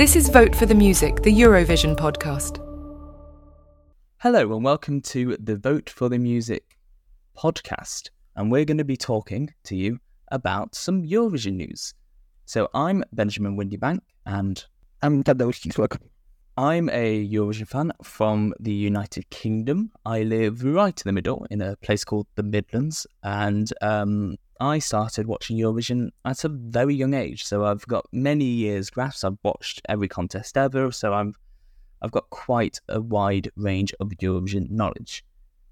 This is Vote for the Music, the Eurovision podcast. Hello, and welcome to the Vote for the Music podcast. And we're going to be talking to you about some Eurovision news. So I'm Benjamin Windybank, and I'm Tadeusz Kisłak. I'm a Eurovision fan from the United Kingdom. I live right in the middle in a place called the Midlands, and um, I started watching Eurovision at a very young age. So I've got many years graphs. I've watched every contest ever. So I'm I've got quite a wide range of Eurovision knowledge.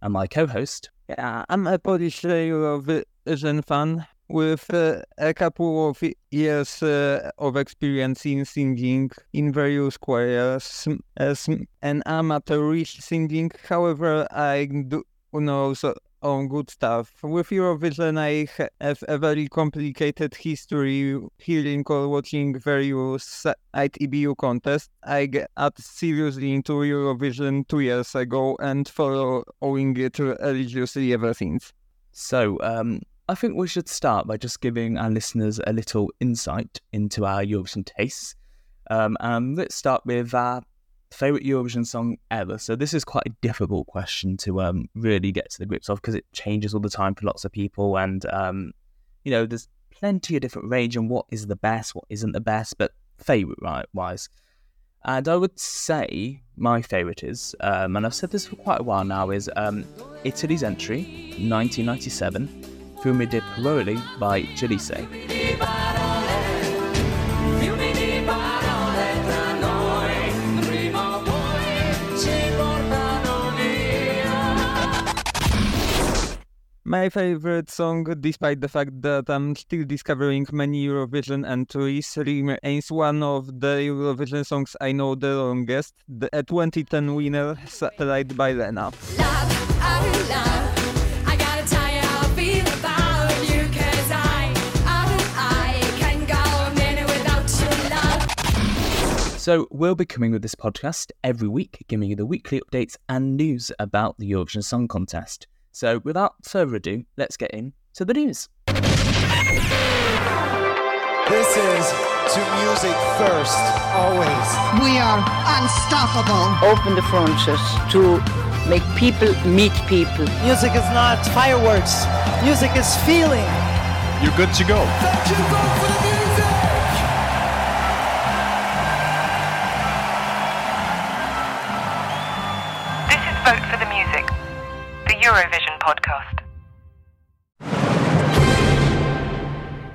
And my co-host, yeah, I'm a Polish Eurovision fan with uh, a couple of years uh, of experience in singing in various choirs as an amateur singing. However, I do know knows on good stuff. With Eurovision, I have a very complicated history hearing or watching various ITBU contests. I got seriously into Eurovision two years ago and following it religiously ever since. So, um, I think we should start by just giving our listeners a little insight into our Eurovision tastes. Um, let's start with our favorite Eurovision song ever. So this is quite a difficult question to um, really get to the grips of because it changes all the time for lots of people, and um, you know there's plenty of different range and what is the best, what isn't the best, but favorite right wise. And I would say my favourite is, um, and I've said this for quite a while now, is um, Italy's entry, 1997, Fiumi di Parole by Jalisse. My favorite song, despite the fact that I'm still discovering many Eurovision entries, remains one of the Eurovision songs I know the longest, the 2010 winner, Satellite by Lena. So, we'll be coming with this podcast every week, giving you the weekly updates and news about the Eurovision Song Contest. So, without further ado, let's get into the news. This is to music first, always. We are unstoppable. Open the frontiers to make people meet people. Music is not fireworks, music is feeling. You're good to go. Thank you for the music. This is Vote for the Music, the Eurovision podcast.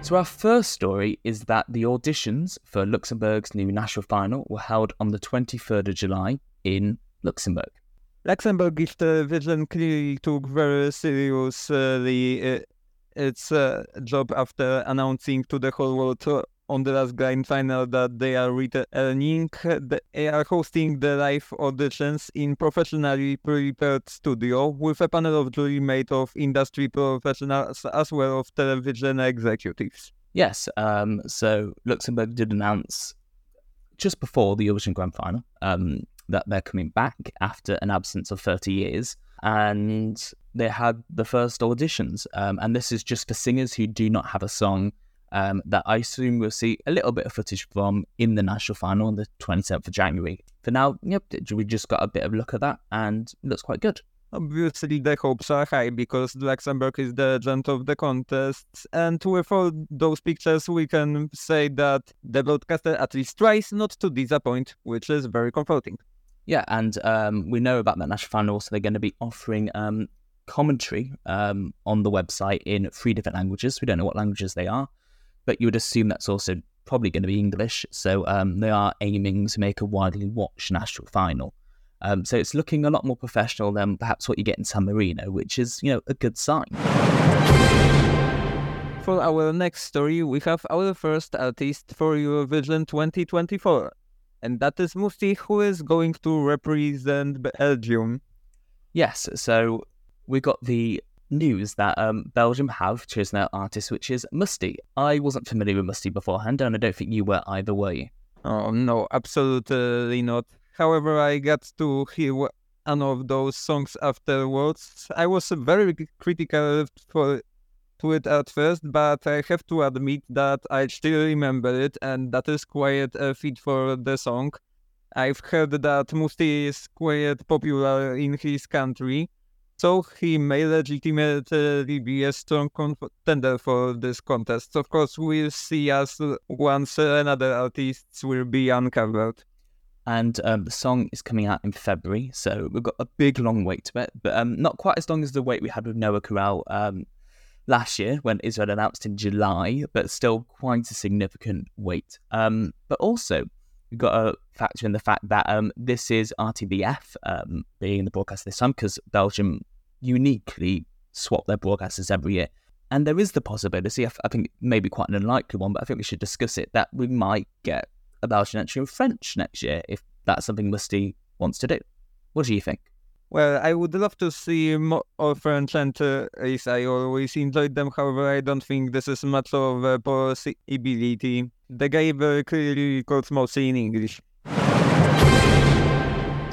So, our first story is that the auditions for Luxembourg's new national final were held on the 23rd of July in Luxembourg. Luxembourgish television clearly took very seriously uh, its uh, job after announcing to the whole world on the last grand final that they are returning. They are hosting the live auditions in professionally prepared studio with a panel of jury made of industry professionals as well as television executives. Yes, um, so Luxembourg did announce just before the Eurovision Grand Final um, that they're coming back after an absence of 30 years. And they had the first auditions. Um, and this is just for singers who do not have a song um, that I assume we'll see a little bit of footage from in the national final on the 27th of January. For now, yep, we just got a bit of a look at that and it looks quite good. Obviously, the hopes are high because Luxembourg is the legend of the contest. And with all those pictures, we can say that the broadcaster at least tries not to disappoint, which is very comforting. Yeah, and um, we know about that national final, so they're going to be offering um, commentary um, on the website in three different languages. We don't know what languages they are but you would assume that's also probably going to be English. So um, they are aiming to make a widely watched national final. Um, so it's looking a lot more professional than perhaps what you get in San Marino, which is, you know, a good sign. For our next story, we have our first artist for Eurovision 2024, and that is Mustii, who is going to represent Belgium. Yes, so we got the news that um, Belgium have chosen their artist, which is Mustii. I wasn't familiar with Mustii beforehand, and I don't think you were either, were you? Oh, no, absolutely not. However, I got to hear one of those songs afterwards. I was very critical for to it at first, but I have to admit that I still remember it, and that is quite a feat for the song. I've heard that Mustii is quite popular in his country, so he may legitimately be a strong contender for this contest. Of course, we'll see as once another artists will be uncovered. And um, the song is coming out in February, so we've got a big long wait to it, but um, not quite as long as the wait we had with Noa Kirel um, last year when Israel announced in July, but still quite a significant wait. Um, but also, we've got to factor in the fact that um, this is RTBF um, being the broadcast this time because Belgium uniquely swap their broadcasters every year. And there is the possibility, I think maybe quite an unlikely one, but I think we should discuss it, that we might get a Belgian entry in French next year if that's something Mustii wants to do. What do you think? Well, I would love to see more French entries. I always enjoyed them. However, I don't think this is much of a possibility. The guy very clearly records mostly in English.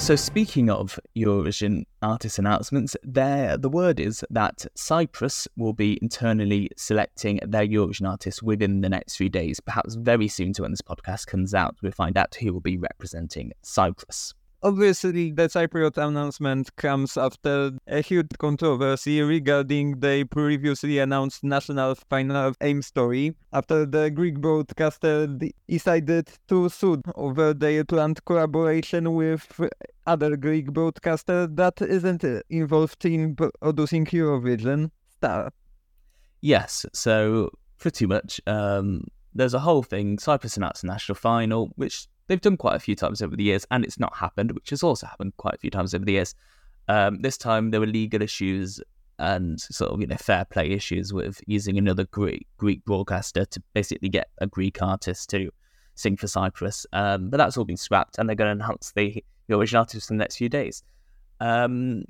So speaking of Eurovision artist announcements, there the word is that Cyprus will be internally selecting their Eurovision artists within the next few days. Perhaps very soon to when this podcast comes out, we'll find out who will be representing Cyprus. Obviously, the Cypriot announcement comes after a huge controversy regarding the previously announced national final Fame Story, after the Greek broadcaster decided to sue over their planned collaboration with other Greek broadcaster that isn't involved in producing Eurovision Star. Yes, so pretty much. Um, there's a whole thing. Cyprus announced national final, which they've done quite a few times over the years, and it's not happened, which has also happened quite a few times over the years. Um, this time there were legal issues and sort of you know fair play issues with using another Greek Greek broadcaster to basically get a Greek artist to sing for Cyprus. Um, but that's all been scrapped, and they're going to announce the, the original artist in the next few days. Um,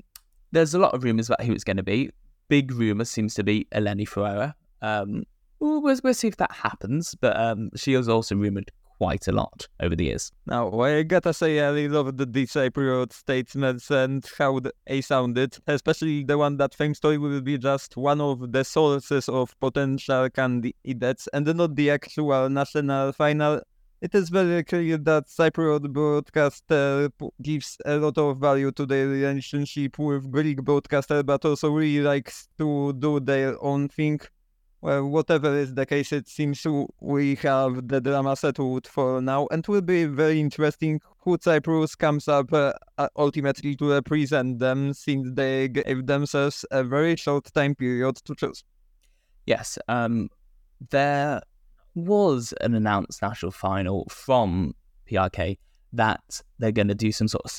there's a lot of rumors about who it's going to be. Big rumor seems to be Eleni Foureira. Um, we'll, we'll, see if that happens, but um, she was also rumored quite a lot over the years. Now, I gotta say, I loved the Cypriot statements and how they sounded, especially the one that Fame Story will be just one of the sources of potential candidates and not the actual national final. It is very clear that Cypriot broadcaster gives a lot of value to their relationship with Greek broadcaster, but also really likes to do their own thing well, whatever is the case, it seems we have the drama settled for now, and will be very interesting who Cyprus comes up uh, uh, ultimately to represent them, since they gave themselves a very short time period to choose. Yes, um, there was an announced national final from PRK that they're going to do some sort of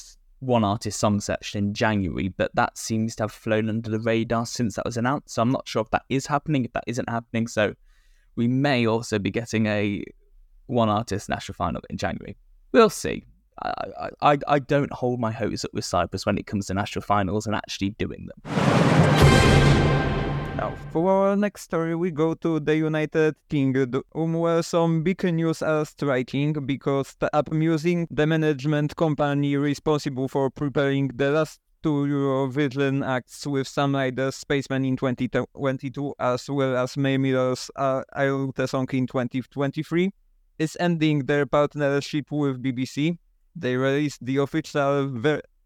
one artist song section in January, but that seems to have flown under the radar since that was announced. So I'm not sure if that is happening, if that isn't happening. So we may also be getting a one artist national final in January. We'll see. I, I, I don't hold my hopes up with Cyprus when it comes to national finals and actually doing them. Now, for our next story, we go to the United Kingdom, where some big news are striking because the TAP the management company responsible for preparing the last two Eurovision acts with Sam Ryder's Spaceman in 2022, as well as Mae Muller's uh, I Wrote Song in 2023, is ending their partnership with BBC. They released the official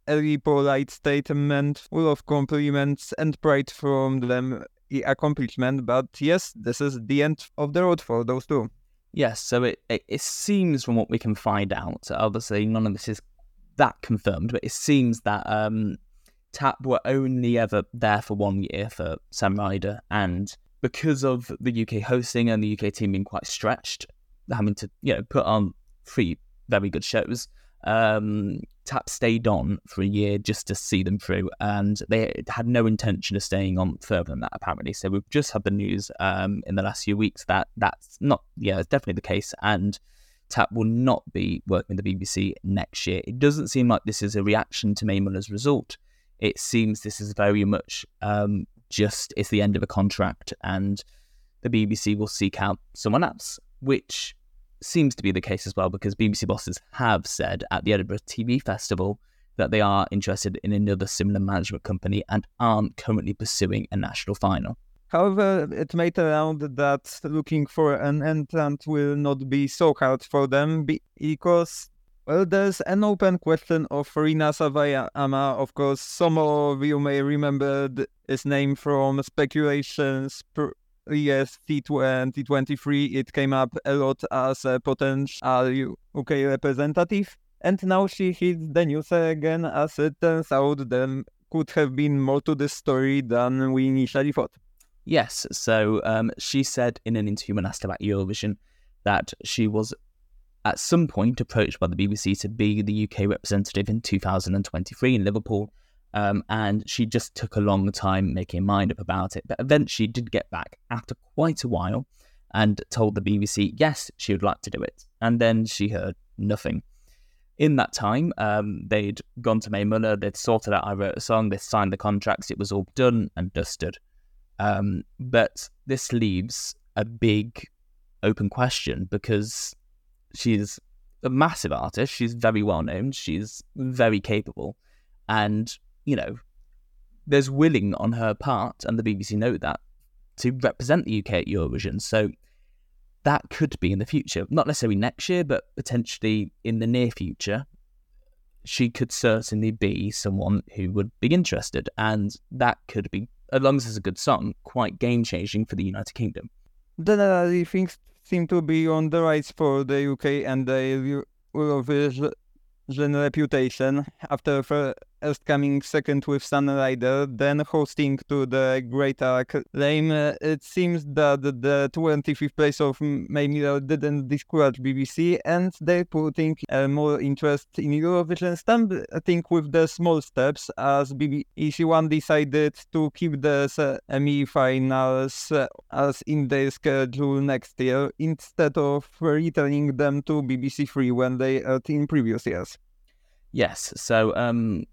very polite statement full of compliments and pride from them accomplishment. But yes, this is the end of the road for those two. Yes, so it, it, it seems from what we can find out, obviously none of this is that confirmed, but it seems that um, TAP were only ever there for one year for Sam Ryder, and because of the UK hosting and the UK team being quite stretched, having to you know put on three very good shows, um, Tap stayed on for a year just to see them through, and they had no intention of staying on further than that, apparently. So we've just had the news um, in the last few weeks that that's not, yeah, it's definitely the case, and Tap will not be working with the BBC next year. It doesn't seem like this is a reaction to Mae Muller's result. It seems this is very much um, just it's the end of a contract, and the BBC will seek out someone else, which seems to be the case as well because BBC bosses have said at the Edinburgh TV Festival that they are interested in another similar management company and aren't currently pursuing a national final. However, it may turn out that looking for an entrant will not be so hard for them because, well, there's an open question of Rina Sawayama. Of course, some of you may remember his name from speculations yes, T2023, it came up a lot as a potential UK representative. And now she hits the news again, as it turns out there could have been more to this story than we initially thought. Yes, so um, she said in an interview when asked about Eurovision that she was at some point approached by the BBC to be the UK representative in 2023 in Liverpool um, and she just took a long time making mind up about it. But eventually did get back after quite a while and told the BBC, yes, she would like to do it. And then she heard nothing. In that time, um, they'd gone to Mae Muller, they'd sorted out I wrote a song, they signed the contracts, it was all done and dusted. Um, but this leaves a big open question because she's a massive artist, she's very well known, she's very capable. And you know, there's willing on her part, and the BBC know that, to represent the UK at Eurovision. So that could be in the future, not necessarily next year, but potentially in the near future. She could certainly be someone who would be interested, and that could be, as long as it's a good song, quite game changing for the United Kingdom. The things seem to be on the rise for the UK and the Eurovision reputation after first coming second with Sam Ryder, then hosting to the Great Acclaim. It seems that the 25th place of Muller didn't discourage BBC and they're putting uh, more interest in Eurovision starting with the small steps as BBC One decided to keep the semi-finals uh, as in their schedule next year instead of returning them to BBC Three when they aired in previous years. Yes, so um,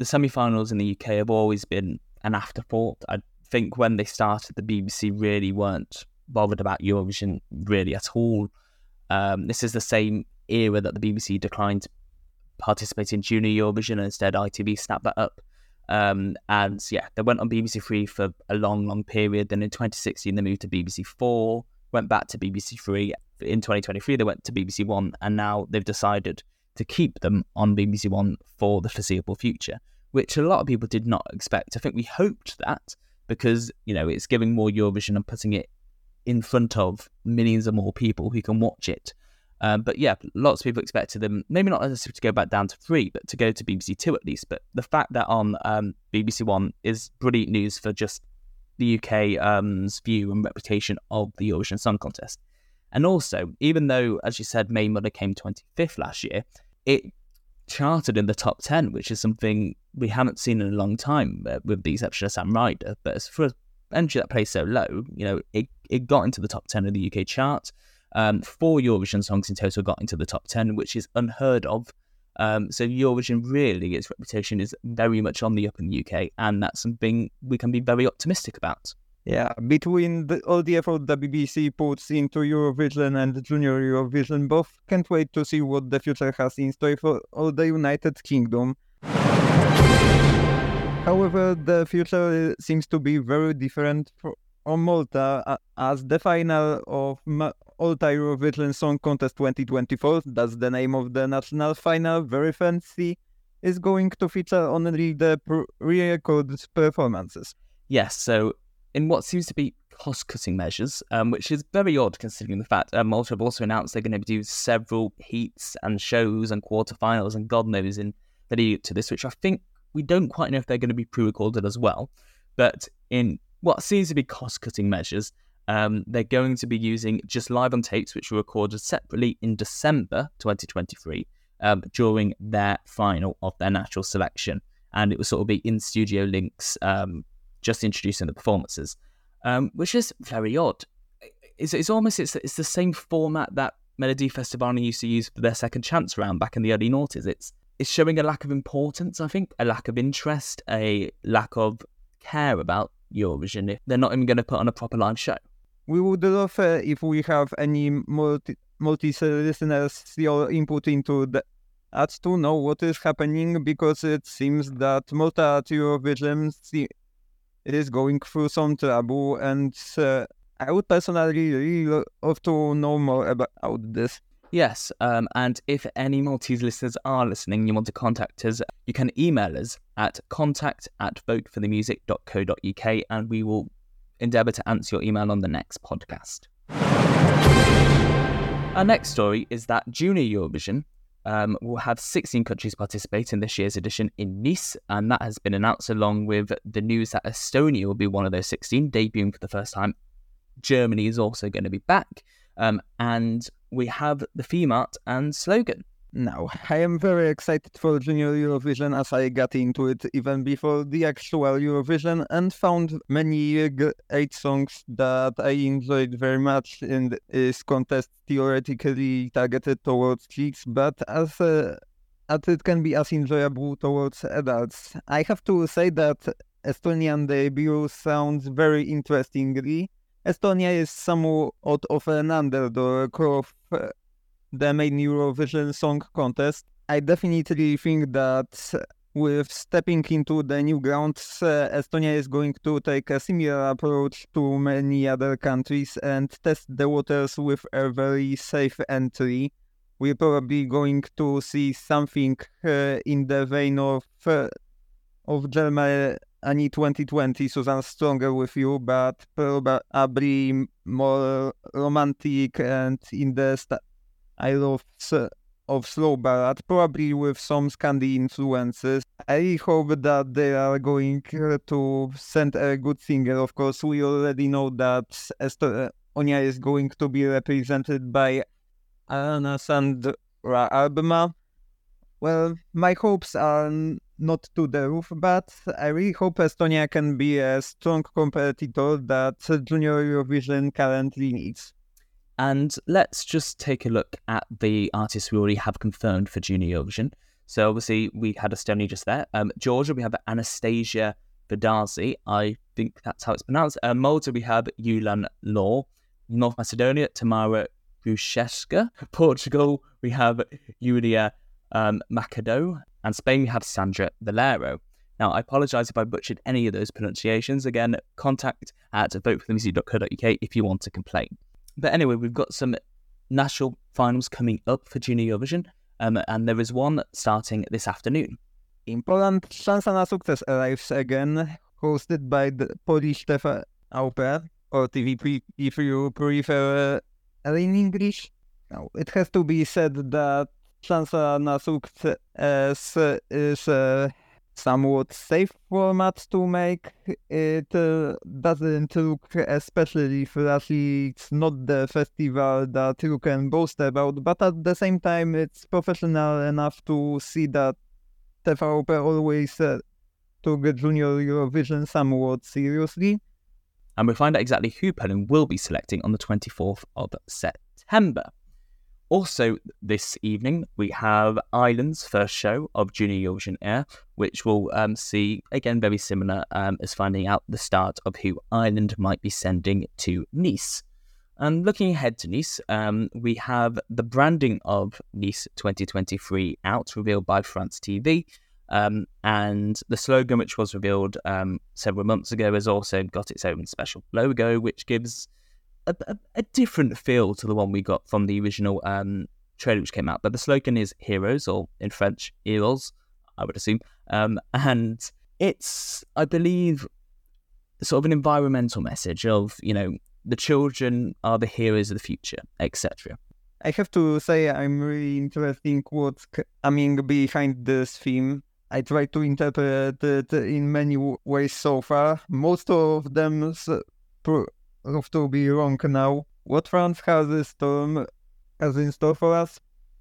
the semi-finals in the UK have always been an afterthought. I think when they started, the BBC really weren't bothered about Eurovision really at all. Um, this is the same era that the BBC declined to participate in Junior Eurovision, and instead ITV snapped that up. Um, and yeah, they went on BBC Three for a long, long period. Then in 2016, they moved to BBC Four, went back to BBC Three. In 2023, they went to BBC One, and now they've decided to keep them on BBC One for the foreseeable future, which a lot of people did not expect. I think we hoped that because, you know, it's giving more Eurovision and putting it in front of millions of more people who can watch it. Um, but yeah, lots of people expected them, maybe not necessarily to go back down to three, but to go to BBC Two at least. But the fact that on um, BBC One is brilliant news for just the UK's um, view and reputation of the Eurovision Song Contest. And also, even though, as you said, Mae Muller came 25th last year, it charted in the top 10, which is something we haven't seen in a long time, uh, with the exception of Sam Ryder. But as for entry that plays so low, you know, it, it got into the top 10 of the UK chart. Um, four Eurovision songs in total got into the top 10, which is unheard of. Um, so Eurovision really, its reputation is very much on the up in the UK, and that's something we can be very optimistic about. Yeah, between the, all the effort the BBC puts into Eurovision and the Junior Eurovision, both can't wait to see what the future has in store for all the United Kingdom. However, the future uh, seems to be very different for on Malta uh, as the final of Malta Eurovision Song Contest 2024, that's the name of the national final, very fancy, is going to feature only the pre-recorded performances. Yes, so in what seems to be cost cutting measures, um, which is very odd considering the fact um, Malta have also announced they're going to do several heats and shows and quarterfinals and God knows in the lead to this, which I think we don't quite know if they're going to be pre recorded as well. But in what seems to be cost cutting measures, um, they're going to be using just live on tapes, which were recorded separately in December 2023 um, during their final of their natural selection. And it will sort of be in studio links um, just introducing the performances, um, which is very odd. It's, it's almost it's, it's the same format that Melodifestivalen used to use for their second chance round back in the early noughties. It's it's showing a lack of importance, I think, a lack of interest, a lack of care about Eurovision if they're not even going to put on a proper live show. We would love uh, if we have any multi multi listeners your input into that to know what is happening because it seems that Malta Eurovision is going through some trouble, and uh, I would personally really love to know more about this. Yes, um, and if any Maltese listeners are listening you want to contact us, you can email us at contact at voteforthemusic.co.uk and we will endeavour to answer your email on the next podcast. Our next story is that Junior Eurovision um, will have 16 countries participate in this year's edition in Nice, and that has been announced along with the news that Estonia will be one of those 16, debuting for the first time. Germany is also going to be back, um, and we have the theme art and slogan. Now, I am very excited for Junior Eurovision as I got into it even before the actual Eurovision and found many great songs that I enjoyed very much in this contest theoretically targeted towards kids, but as uh, as it can be as enjoyable towards adults. I have to say that Estonian debut sounds very interestingly Estonia is somewhat out of an underdog of uh, the main Eurovision Song Contest. I definitely think that with stepping into the new grounds, uh, Estonia is going to take a similar approach to many other countries and test the waters with a very safe entry. We're probably going to see something uh, in the vein of uh, of Germany any 2020 Susan stronger with you, but probably more romantic and in the style love of slow ballad, probably with some Scandi influences. I hope that they are going to send a good singer. Of course, we already know that Estonia is going to be represented by Anna Sandra Albema. Well, my hopes are not to the roof, but I really hope Estonia can be a strong competitor that Junior Eurovision currently needs. And let's just take a look at the artists we already have confirmed for Junior Eurovision. So obviously we had Estonia just there. Um, Georgia, we have Anastasia Verdazi. I think that's how it's pronounced. Uh, Malta, we have Yulan Law. North Macedonia, Tamara Grujeska. Portugal, we have Julia um, Machado and Spain we have Sandra Valero. Now, I apologise if I butchered any of those pronunciations. Again, contact at voteforthemusic.co.uk if you want to complain. But anyway, we've got some national finals coming up for Junior Eurovision, um, and there is one starting this afternoon. In Poland, Szansa na Sukces arrives again, hosted by the Polish TV Opera, or TVP if you prefer uh, in English. Now, it has to be said that szansa na sukces is a somewhat safe format to make. It uh, doesn't look especially flashy. It's not the festival that you can boast about, but at the same time, it's professional enough to see that TVP always uh, took Junior Eurovision somewhat seriously. And we find out exactly who Poland will be selecting on the 24th of September. Also, this evening, we have Ireland's first show of Junior Eurovision Éire, which will um, see, again, very similar um, as finding out the start of who Ireland might be sending to Nice. And looking ahead to Nice, um, we have the branding of Nice 2023 out, revealed by France TV. Um, and the slogan, which was revealed um, several months ago, has also got its own special logo, which gives a, a, a, different feel to the one we got from the original um, trailer which came out. But the slogan is Heroes, or in French, Heroes, I would assume. Um, and it's, I believe, sort of an environmental message of, you know, the children are the heroes of the future, etc. I have to say I'm really interested in what's coming behind this theme. I try to interpret it in many ways so far. Most of them of to be wrong now. What France has in store, has in store for us?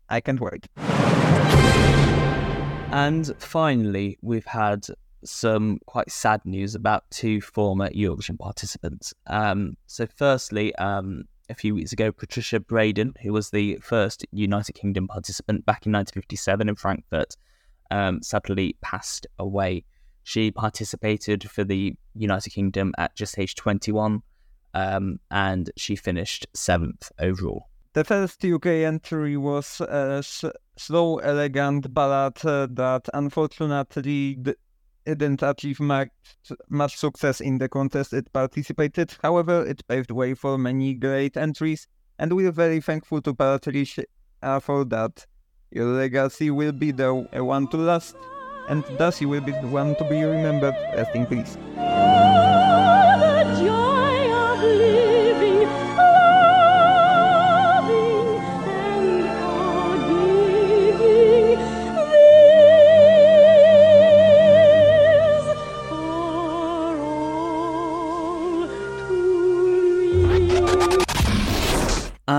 I can't wait. And finally, we've had some quite sad news about two former Eurovision participants. Um, so, firstly, um, a few weeks ago, Patricia Bredin, who was the first United Kingdom participant back in 1957 in Frankfurt, um, sadly passed away. She participated for the United Kingdom at just age 21 um, and she finished seventh overall. The first UK entry was a slow, elegant ballad uh, that unfortunately d- didn't achieve much, much success in the contest it participated. However, it paved the way for many great entries, and we're very thankful to Patricia for that. Your legacy will be the one to last, and thus you will be the one to be remembered. Rest in peace.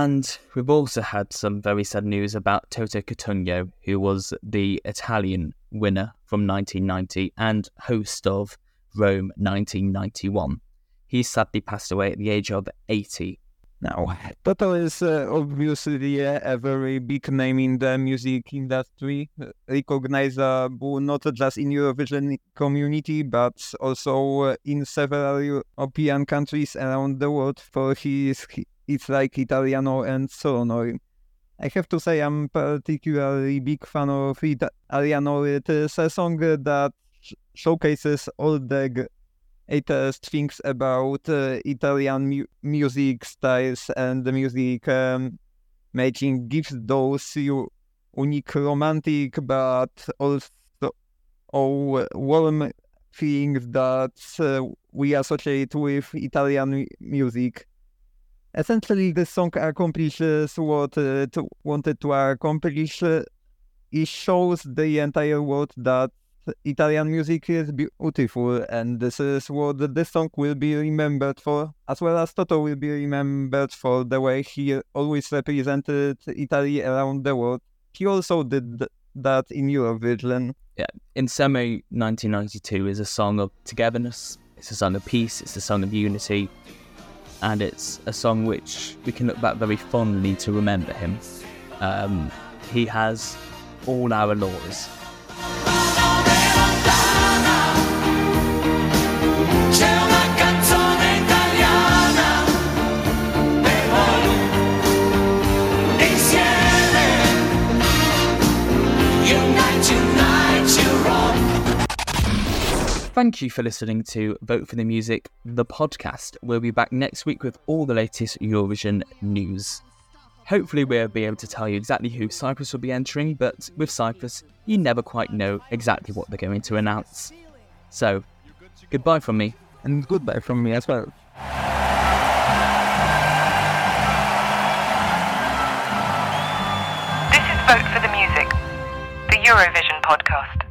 And we've also had some very sad news about Toto Cutugno, who was the Italian winner from 1990 and host of Rome 1991. He sadly passed away at the age of 80. Now, Toto is uh, obviously a very big name in the music industry, recognizable not just in Eurovision community, but also uh, in several European countries around the world for his it's like Italiano and Sonoro. I have to say I'm particularly big fan of Italiano. It is a song that showcases all the greatest things about uh, Italian mu- music styles and the music um, making gives those you unique romantic but also oh, warm things that uh, we associate with Italian music essentially the song accomplishes what uh, it wanted to accomplish. Uh, it shows the entire world that Italian music is beautiful, and this is what this song will be remembered for, as well as Toto will be remembered for the way he always represented Italy around the world. He also did that in Eurovision. Yeah, Insieme 1992 is a song of togetherness, it's a song of peace, it's a song of unity, and it's a song which we can look back very fondly to remember him. Um, he has all our laws. Thank you for listening to Vote for the Music, the podcast. We'll be back next week with all the latest Eurovision news. Hopefully, we'll be able to tell you exactly who Cyprus will be entering, but with Cyprus, you never quite know exactly what they're going to announce. So, goodbye from me. And goodbye from me as well. This is Vote for the Music, the Eurovision podcast.